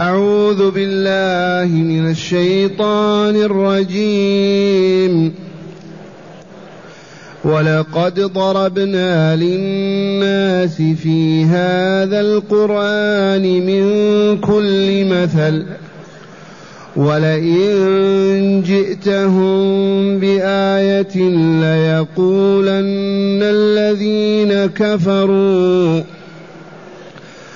أعوذ بالله من الشيطان الرجيم. ولقد ضربنا للناس في هذا القرآن من كل مثل. ولئن جئتهم بآية ليقولن الذين كفروا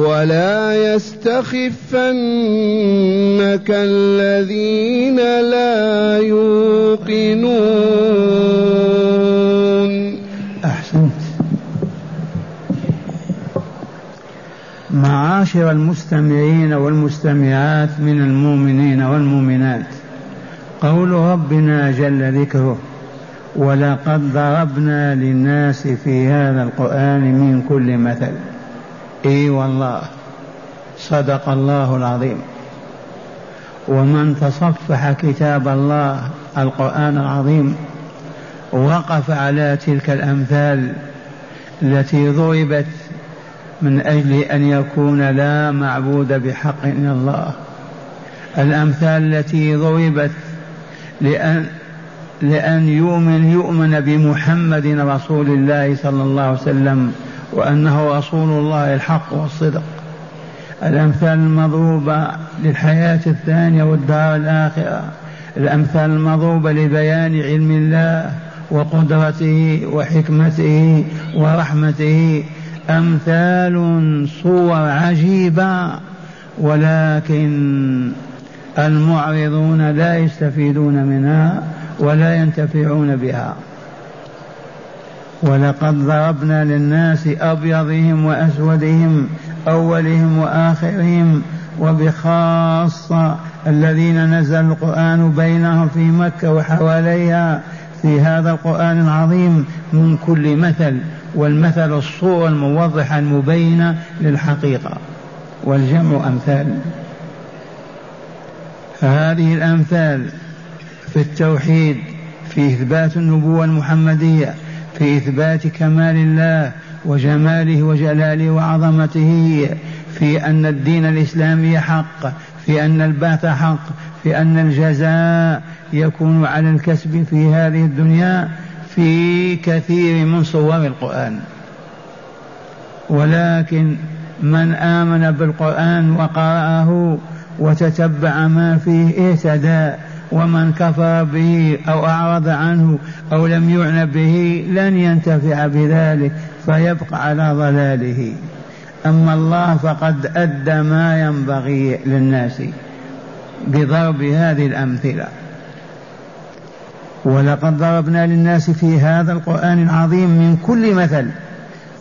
ولا يستخفنك الذين لا يوقنون أحسنت. معاشر المستمعين والمستمعات من المؤمنين والمؤمنات قول ربنا جل ذكره ولقد ضربنا للناس في هذا القرآن من كل مثل. إي والله صدق الله العظيم. ومن تصفح كتاب الله القرآن العظيم وقف على تلك الأمثال التي ضربت من أجل أن يكون لا معبود بحق إلا الله. الأمثال التي ضربت لأن لأن يؤمن يؤمن بمحمد رسول الله صلى الله عليه وسلم وأنه رسول الله الحق والصدق. الأمثال المضروبة للحياة الثانية والدار الآخرة. الأمثال المضروبة لبيان علم الله وقدرته وحكمته ورحمته. أمثال صور عجيبة ولكن المعرضون لا يستفيدون منها ولا ينتفعون بها. ولقد ضربنا للناس أبيضهم وأسودهم أولهم وآخرهم وبخاصة الذين نزل القرآن بينهم في مكة وحواليها في هذا القرآن العظيم من كل مثل والمثل الصورة الموضحة المبينة للحقيقة. والجمع أمثال. فهذه الأمثال في التوحيد في إثبات النبوة المحمدية في إثبات كمال الله وجماله وجلاله وعظمته في أن الدين الإسلامي حق في أن البعث حق في أن الجزاء يكون على الكسب في هذه الدنيا في كثير من صور القرآن. ولكن من آمن بالقرآن وقرأه وتتبع ما فيه اهتدى ومن كفر به أو أعرض عنه أو لم يعن به لن ينتفع بذلك فيبقى على ضلاله. أما الله فقد أدى ما ينبغي للناس بضرب هذه الأمثلة. ولقد ضربنا للناس في هذا القرآن العظيم من كل مثل.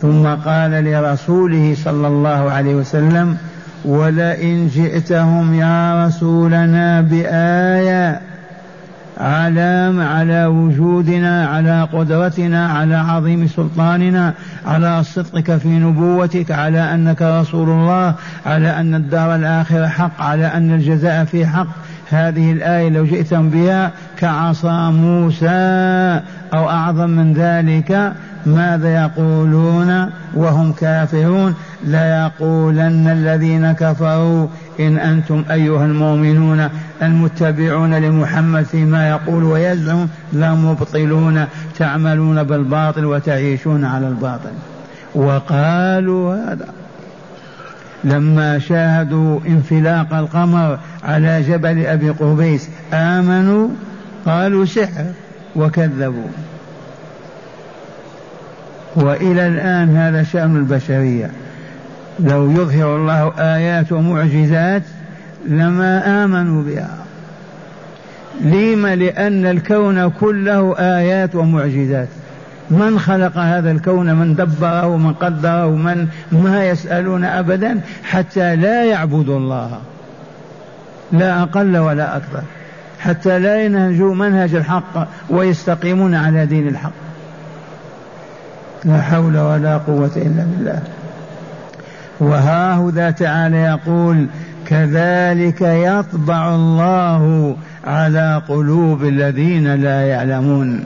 ثم قال لرسوله صلى الله عليه وسلم ولئن جئتهم يا رسولنا بآية على على وجودنا على قدرتنا على عظيم سلطاننا على صدقك في نبوتك على أنك رسول الله على أن الدار الآخرة حق على أن الجزاء في حق. هذه الآية لو جئتم بها كعصا موسى أو أعظم من ذلك ماذا يقولون؟ وهم كافرون. ليقولن الذين كفروا إن أنتم أيها المؤمنون المتبعون لمحمد فيما يقول ويزعم لمبطلون تعملون بالباطل وتعيشون على الباطل. وقالوا هذا لما شاهدوا انفلاق القمر على جبل أبي قبيس آمنوا قالوا سحر وكذبوا. وإلى الآن هذا شأن البشرية. لو يظهر الله آيات ومعجزات لما آمنوا بها. لما لأن الكون كله آيات ومعجزات. من خلق هذا الكون؟ من دبره من قدره من ما يسألون ابدا حتى لا يعبدوا الله. لا أقل ولا أكثر حتى لا ينهجوا منهج الحق ويستقيمون على دين الحق. لا حول ولا قوة إلا بالله. وها تعالى يقول كذلك يطبع الله على قلوب الذين لا يعلمون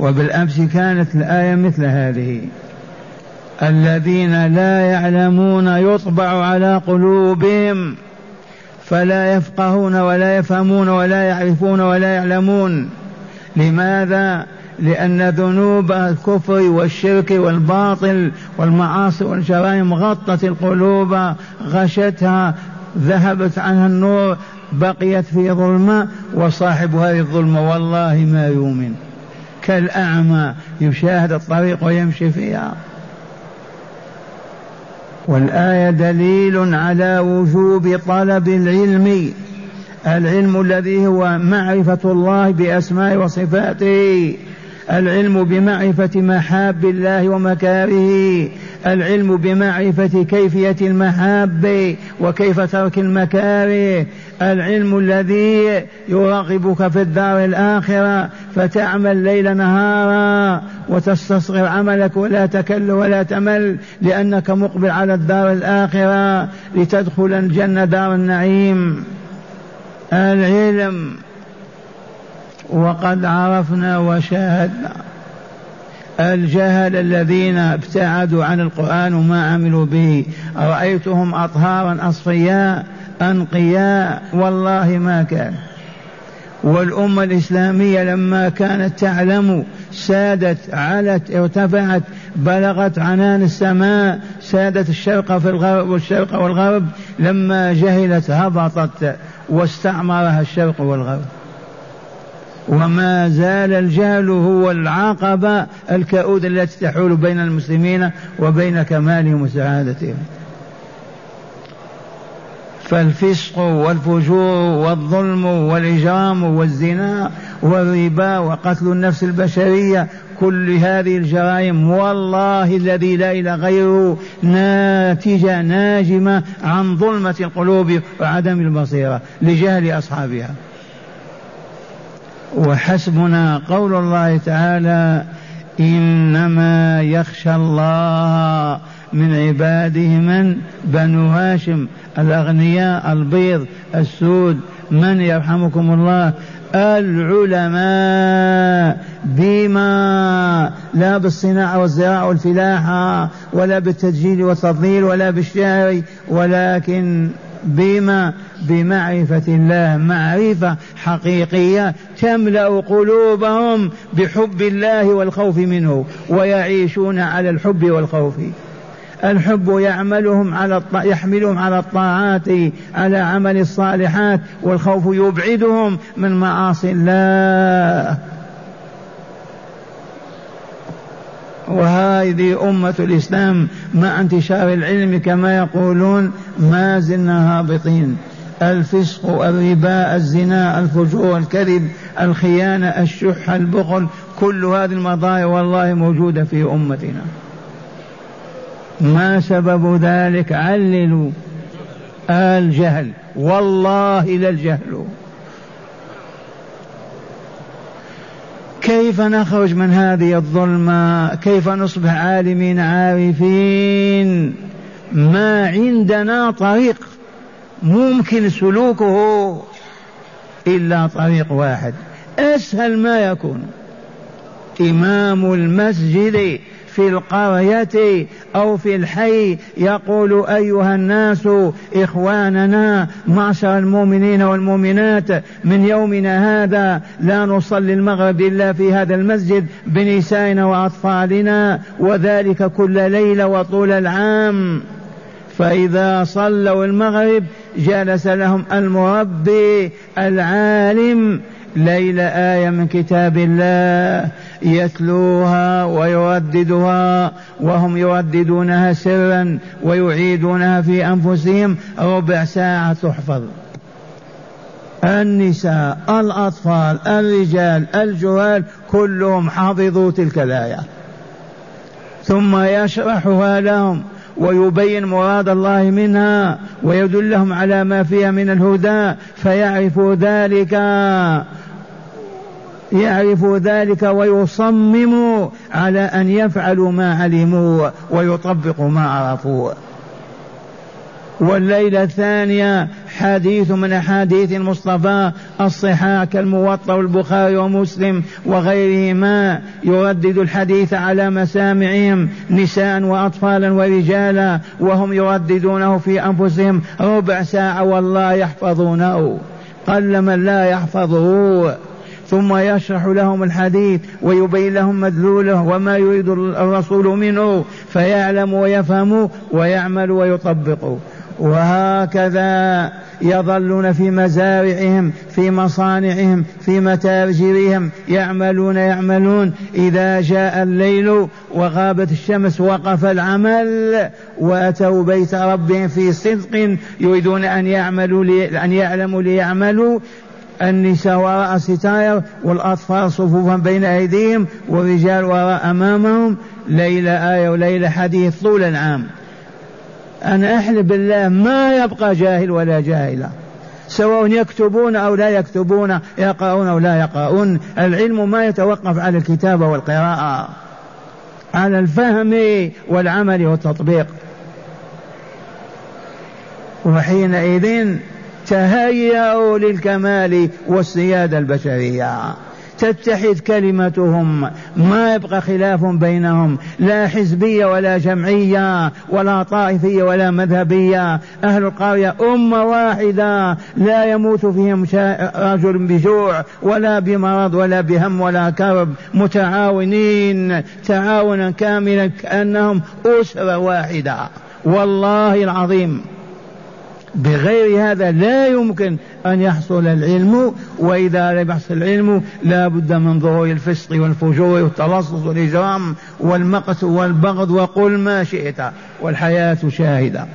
وبالأمس كانت الآية مثل هذه. الذين لا يعلمون يطبع على قلوبهم فلا يفقهون ولا يفهمون ولا يعرفون ولا يعلمون. لماذا؟ لأن ذنوب الكفر والشرك والباطل والمعاصي والجرائم غطت القلوب غشتها ذهبت عنها النور بقيت في ظلمة وصاحب هذه الظلمة والله ما يؤمن. كالأعمى يشاهد الطريق ويمشي فيها. والآية دليل على وجوب طلب العلم. العلم الذي هو معرفة الله بأسماء وصفاته. العلم بمعرفة محاب الله ومكاره العلم بمعرفة كيفية المحاب وكيف ترك المكاره العلم الذي يراقبك في الدار الآخرة فتعمل ليل نهارا وتستصغر عملك ولا تكل ولا تمل لأنك مقبل على الدار الآخرة لتدخل الجنة دار النعيم. العلم وقد عرفنا وشاهدنا الجهل الذين ابتعدوا عن القرآن وما عملوا به. رأيتهم أطهارا أصفياء أنقياء والله ما كان. والأمة الإسلامية لما كانت تعلم سادت علت ارتفعت بلغت عنان السماء سادت الشرق في الغرب والشرق والغرب لما جهلت هبطت واستعمرها الشرق والغرب. وما زال الجهل هو العقبة الكؤود التي تحول بين المسلمين وبين كمالهم وسعادتهم. فالفسق والفجور والظلم والإجرام والزنا والربا وقتل النفس البشرية كل هذه الجرائم والله الذي لا إله غيره ناتجة ناجمة عن ظلمة القلوب وعدم البصيرة لجهل أصحابها. وحسبنا قول الله تعالى إنما يخشى الله من عباده من بنو هاشم الأغنياء البيض السود من يرحمكم الله العلماء بما لا بالصناعة والزراعة والفلاحة ولا بالتسجيل والتضليل ولا بالشعر ولكن بما بمعرفة الله معرفة حقيقية تملأ قلوبهم بحب الله والخوف منه ويعيشون على الحب والخوف. الحب يعملهم على الط... يحملهم على الطاعات على عمل الصالحات والخوف يبعدهم من معاصي الله. وهذه أمة الإسلام مع انتشار العلم كما يقولون ما زلنا هابطين. الفسق الربا الزنا الفجور الكذب الخيانة الشح البخل كل هذه المضايا والله موجودة في أمتنا. ما سبب ذلك؟ عللوا. الجهل والله للجهل كيف نخرج من هذه الظلمة؟ كيف نصبح عالمين عارفين؟ ما عندنا طريق. ممكن سلوكه إلا طريق واحد. أسهل ما يكون. إمام المسجد في القرية أو في الحي يقول أيها الناس إخواننا معشر المؤمنين والمؤمنات من يومنا هذا لا نصلي المغرب إلا في هذا المسجد بنسائنا وأطفالنا وذلك كل ليلة وطول العام. فإذا صلوا المغرب جلس لهم المربي العالم ليلة آية من كتاب الله يتلوها ويرددها وهم يرددونها سرا ويعيدونها في أنفسهم. ربع ساعة تحفظ. النساء الأطفال الرجال الجهال كلهم حفظوا تلك الآية. ثم يشرحها لهم. ويبين مراد الله منها ويدلهم على ما فيها من الهدى فيعرفوا ذلك يعرفوا ذلك ويصمموا على أن يفعلوا ما علموا ويطبقوا ما عرفوا. والليلة الثانية حديث من أحاديث المصطفى الصحاح كالموطأ والبخاري ومسلم وغيرهما يردد الحديث على مسامعهم نساء وأطفالا ورجالا وهم يرددونه في أنفسهم ربع ساعة والله يحفظونه قل من لا يحفظه. ثم يشرح لهم الحديث ويبين لهم مدلوله وما يريد الرسول منه فيعلم ويفهم ويعمل ويطبق. وهكذا يظلون في مزارعهم في مصانعهم في متاجرهم. يعملون يعملون. إذا جاء الليل وغابت الشمس وقف العمل وأتوا بيت ربهم في صدق يريدون أن يعملوا لي أن يعلموا ليعملوا. النساء وراء ستائر والأطفال صفوفا بين أيديهم والرجال وراء أمامهم. ليلة آية وليلة حديث طول العام. أنا أحلف بالله ما يبقى جاهل ولا جاهلة. سواء يكتبون أو لا يكتبون يقرؤون أو لا يقرؤون العلم ما يتوقف على الكتابة والقراءة. على الفهم والعمل والتطبيق. وحينئذ تهيأوا للكمال والسيادة البشرية. تتحد كلمتهم. ما يبقى خلاف بينهم. لا حزبية ولا جمعية ولا طائفية ولا مذهبية. أهل القرية أمة واحدة. لا يموت فيهم رجل بجوع ولا بمرض ولا بهم ولا كرب. متعاونين. تعاونا كاملا كأنهم أسرة واحدة. والله العظيم. بغير هذا لا يمكن أن يحصل العلم وإذا لم يحصل العلم لا بد من ظهور الفسق والفجور والتلصص والإجرام والمقت والبغض وقل ما شئت والحياة شاهدة.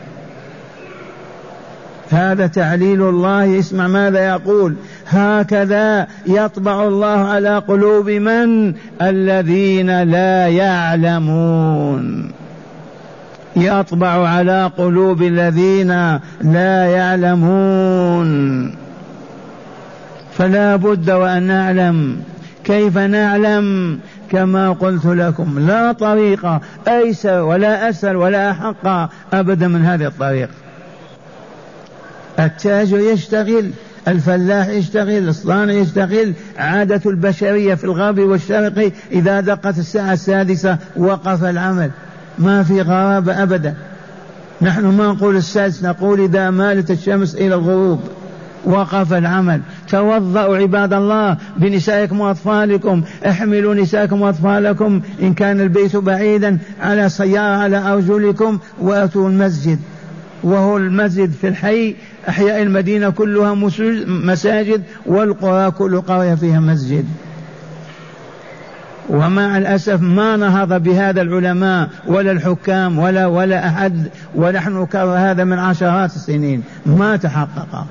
هذا تعليل الله اسمع ماذا يقول. هكذا يطبع الله على قلوب من؟ الذين لا يعلمون. يطبع على قلوب الذين لا يعلمون. فلا بد وأن نعلم. كيف نعلم؟ كما قلت لكم لا طريق أيسر ولا أسهل ولا أحق أبدا من هذه الطريق. التاجر يشتغل الفلاح يشتغل الصانع يشتغل عادة البشرية في الغرب والشرق إذا دقت الساعة السادسة وقف العمل. ما في غرابة أبدا. نحن ما نقول السادس نقول إذا مالت الشمس إلى الغروب وقف العمل. توضأوا عباد الله بنسائكم وأطفالكم. احملوا نسائكم وأطفالكم. إن كان البيت بعيدا على سيارة على أرجلكم وأتوا المسجد. وهو المسجد في الحي. أحياء المدينة كلها مساجد والقرى كل قرية فيها مسجد. ومع الأسف ما نهض بهذا العلماء ولا الحكام ولا ولا أحد ونحن هذا من عشرات السنين ما تحقق.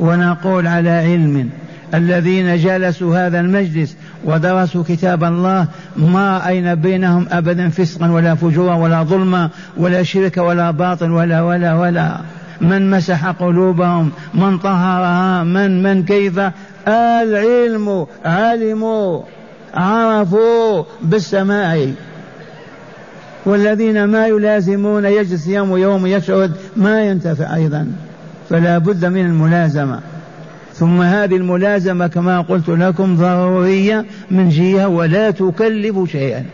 ونقول على علم الذين جلسوا هذا المجلس ودرسوا كتاب الله ما أين بينهم أبدا فسقا ولا فجورا ولا ظلما ولا شرك ولا باطل ولا ولا ولا. من مسح قلوبهم من طهرها من من كيف؟ العلم علموا. عرفوا بالسماع والذين ما يلازمون يجلس يوم ويوم يشهد ما ينتفع أيضا فلا بد من الملازمة. ثم هذه الملازمة كما قلت لكم ضرورية من جهة ولا تكلف شيئا.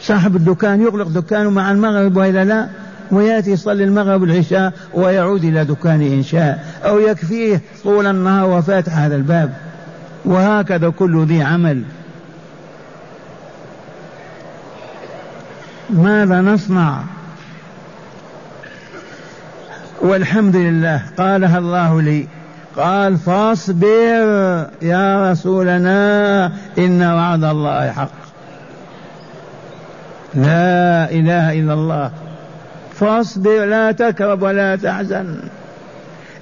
صاحب الدكان يغلق دكانه مع المغرب وإلا لا؟ ويأتي يصلي المغرب والعشاء ويعود إلى دكانه ان شاء أو يكفيه طول النهار وفاتح هذا الباب. وهكذا كل ذي عمل. ماذا نصنع؟ والحمد لله قالها الله لي. قال فاصبر يا رسولنا إن وعد الله حق. لا إله إلا الله. فاصبر لا تكرب ولا تحزن.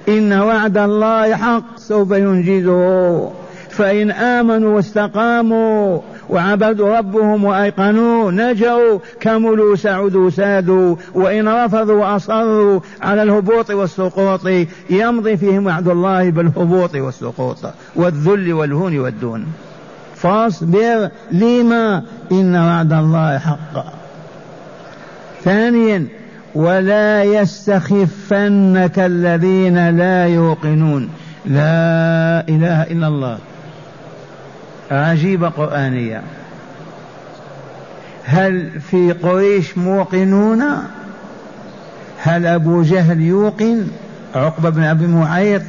إن وعد الله حق سوف ينجزه. فإن آمنوا واستقاموا وعبدوا ربهم وأيقنوا نجوا كملوا سعدوا سادوا وإن رفضوا وأصروا على الهبوط والسقوط يمضي فيهم وعد الله بالهبوط والسقوط والذل والهون والدون. فاصبر لما إن وعد الله حق. ثانيا ولا يستخفنك الذين لا يوقنون. لا إله إلا الله. عجيبة قرآنية. هل في قريش موقنون؟ هل أبو جهل يوقن؟ عقبة بن أبي معيط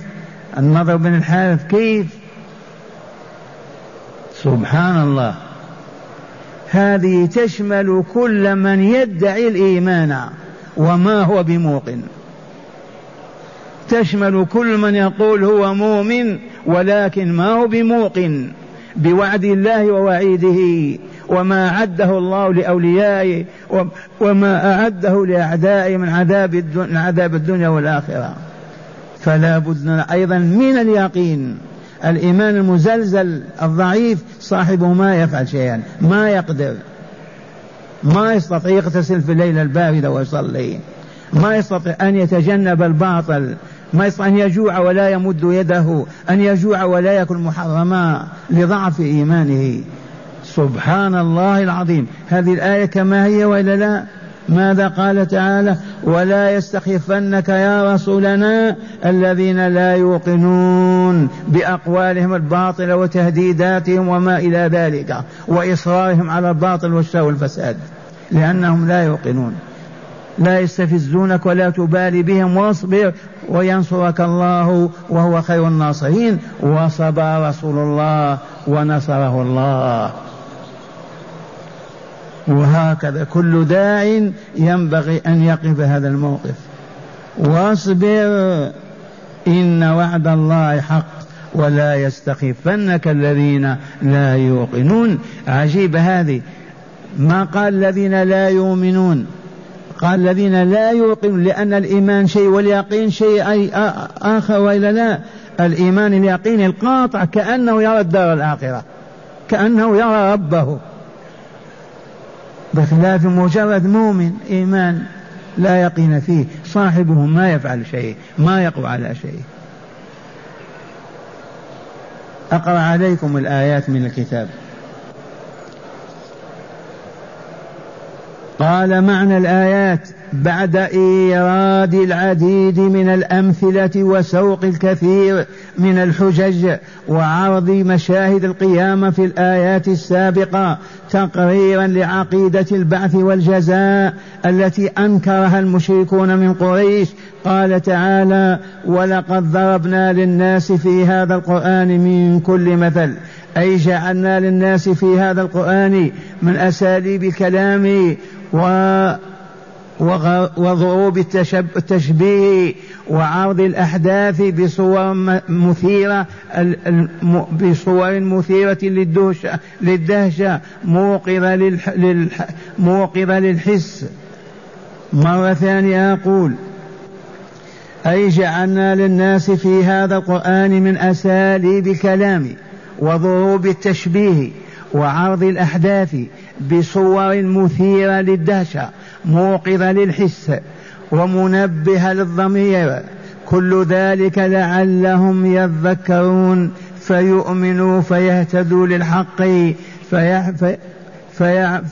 النضر بن الحارث كيف؟ سبحان الله. هذه تشمل كل من يدعي الإيمان وما هو بموقن. تشمل كل من يقول هو مؤمن ولكن ما هو بموقن. بوعد الله ووعيده وما أعده الله لأوليائه وما أعده لأعدائه من عذاب عذاب الدنيا والآخرة. فلا بد أيضا من اليقين. الإيمان المزلزل الضعيف صاحبه ما يفعل شيئا ما يقدر. ما يستطيع يغتسل في الليلة الباردة ويصلي. ما يستطيع أن يتجنب الباطل. ما يستطيع أن يجوع ولا يمد يده أن يجوع ولا يأكل محرما لضعف إيمانه. سبحان الله العظيم. هذه الآية كما هي وإلا لا؟ ماذا قال تعالى؟ ولا يستخفنك يا رسولنا الذين لا يوقنون بأقوالهم الباطلة وتهديداتهم وما إلى ذلك وإصرارهم على الباطل والشر والفساد لأنهم لا يوقنون. لا يستفزونك ولا تبالي بهم واصبر وينصرك الله وهو خير الناصرين. وصبر رسول الله ونصره الله. وهكذا كل داع ينبغي أن يقف هذا الموقف. واصبر إن وعد الله حق ولا يستخفنك الذين لا يوقنون. عجيب هذه. ما قال الذين لا يؤمنون؟ قال الذين لا يوقنون لأن الإيمان شيء واليقين شيء أي آخر وإلا لا. الإيمان اليقين القاطع كأنه يرى الدار الآخرة كأنه يرى ربه. بخلاف مجرد مؤمن إيمان لا يقين فيه صاحبه ما يفعل شيء ما يقوى على شيء. أقرأ عليكم الآيات من الكتاب. قال معنى الآيات بعد إيراد العديد من الأمثلة وسوق الكثير من الحجج وعرض مشاهد القيامة في الآيات السابقة تقريرا لعقيدة البعث والجزاء التي أنكرها المشركون من قريش. قال تعالى ولقد ضربنا للناس في هذا القرآن من كل مثل. أي جعلنا للناس في هذا القرآن من أساليب الكلام و وضروب التشبيه وعرض الأحداث بصور مثيرة بصور مثيرة للدهشة للدهشة موقظة موقظة للحس. مرة ثانية أقول أي جعلنا للناس في هذا القرآن من أساليب الكلام. وضروب التشبيه وعرض الأحداث بصور مثيرة للدهشة موقظة للحس ومنبهة للضمير. كل ذلك لعلهم يذكرون فيؤمنوا فيهتدوا للحق فيح في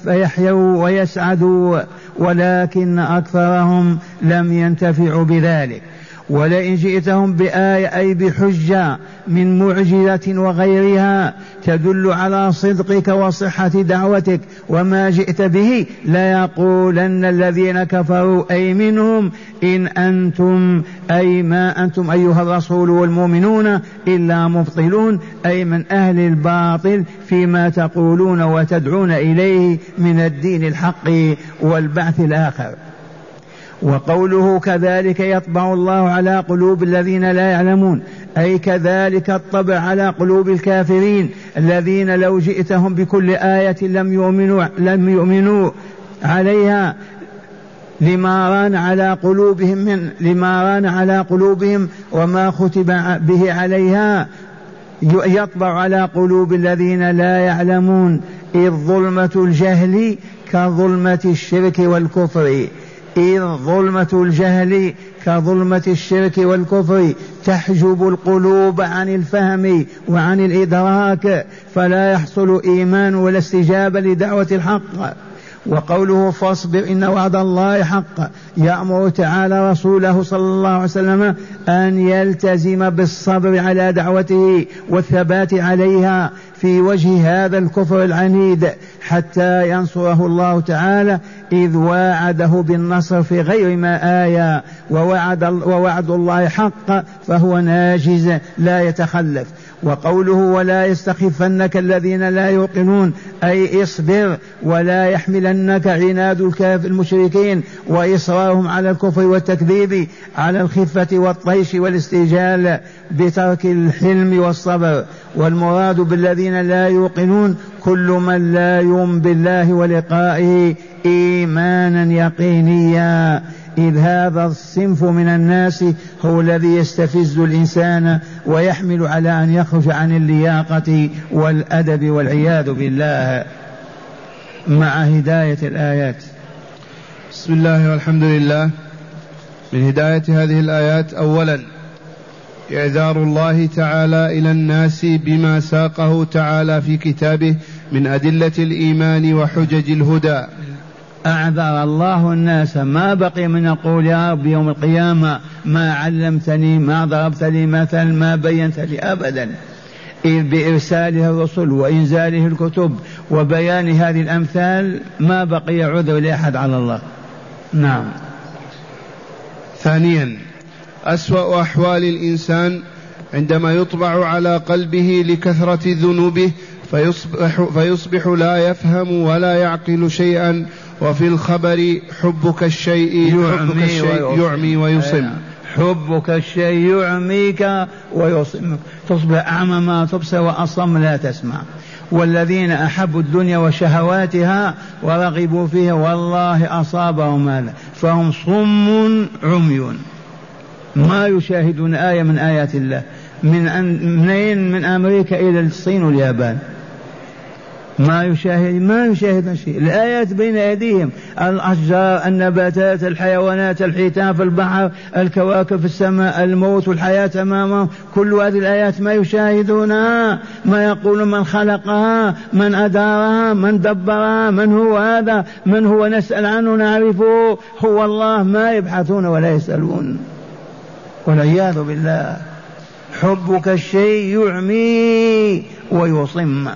فيحيوا ويسعدوا ولكن أكثرهم لم ينتفعوا بذلك. ولئن جئتهم بآية أي بحجة من معجزة وغيرها تدل على صدقك وصحة دعوتك وما جئت به ليقولن الذين كفروا أي منهم إن أنتم أي ما أنتم أيها الرسول والمؤمنون إلا مبطلون أي من أهل الباطل فيما تقولون وتدعون إليه من الدين الحق والبعث الآخر. وقوله كذلك يطبع الله على قلوب الذين لا يعلمون أي كذلك الطبع على قلوب الكافرين الذين لو جئتهم بكل آية لم يؤمنوا لم يؤمنوا عليها لما ران على قلوبهم من لما ران على قلوبهم وما ختب به عليها يطبع على قلوب الذين لا يعلمون إذ ظلمة الجهل كظلمة الشرك والكفر. إذ ظلمة الجهل كظلمة الشرك والكفر تحجب القلوب عن الفهم وعن الإدراك فلا يحصل إيمان ولا استجابة لدعوة الحق. وقوله فاصبر إن وعد الله حق يأمر تعالى رسوله صلى الله عليه وسلم أن يلتزم بالصبر على دعوته والثبات عليها. في وجه هذا الكفر العنيد حتى ينصره الله تعالى إذ واعده بالنصر في غير ما آية ووعد, ووعد الله حق فهو ناجز لا يتخلف. وقوله ولا يستخفنك الذين لا يوقنون أي اصبر ولا يحملنك عناد الكافر المشركين وإصرارهم على الكفر والتكذيب على الخفة والطيش والاستجال بترك الحلم والصبر. والمراد بالذين لا يوقنون كل من لا يؤمن بالله ولقائه إيمانا يقينيا. إذ هذا الصنف من الناس هو الذي يستفز الإنسان ويحمل على أن يخرج عن اللياقة والأدب والعياذ بالله. مع هداية الآيات. بسم الله والحمد لله. من هداية هذه الآيات أولا إعذار الله تعالى إلى الناس بما ساقه تعالى في كتابه من أدلة الإيمان وحجج الهدى. أعذر الله الناس. ما بقي من يقول يا رب يوم القيامة ما علمتني ما ضربت لي مثل ما بينت لي أبدا. إذ بإرساله الرسل وإنزاله الكتب وبيان هذه الأمثال ما بقي عذر لأحد على الله. نعم. ثانيا أسوأ أحوال الإنسان عندما يطبع على قلبه لكثرة ذنوبه فيصبح, فيصبح لا يفهم ولا يعقل شيئا وفي الخبر حبك الشيء حبك الشيء يعمي ويصم. حبك الشيء يعميك ويصمك تصبح أعمى ما تبصر وأصم لا تسمع. والذين أحبوا الدنيا وشهواتها ورغبوا فيها والله أصابهم هذا. فهم صم عمي ما يشاهدون آية من آيات الله. من منين؟ من أمريكا إلى الصين واليابان. ما يشاهد ما يشاهد شيء. الآيات بين أيديهم. الأشجار النباتات الحيوانات الحيتان في البحر الكواكب في السماء الموت والحياة أمامهم كل هذه الآيات ما يشاهدونها. ما يقول من خلقها من أدارها من دبرها من هو هذا من هو نسأل عنه نعرفه. هو الله ما يبحثون ولا يسألون. والعياذ بالله. حبك الشيء يعمي ويصم.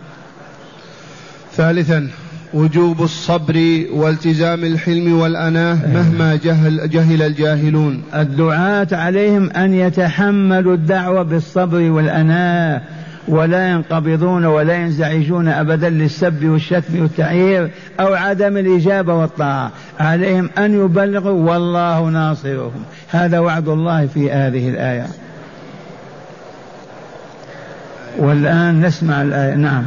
ثالثا وجوب الصبر والتزام الحلم والأناة مهما جهل, جهل الجاهلون. الدعاة عليهم أن يتحملوا الدعوة بالصبر والأناة. ولا ينقبضون ولا ينزعجون أبدا للسب والشتم والتعيير أو عدم الإجابة والطاعة. عليهم أن يبلغوا والله ناصرهم. هذا وعد الله في هذه الآية. والآن نسمع الآية. نعم.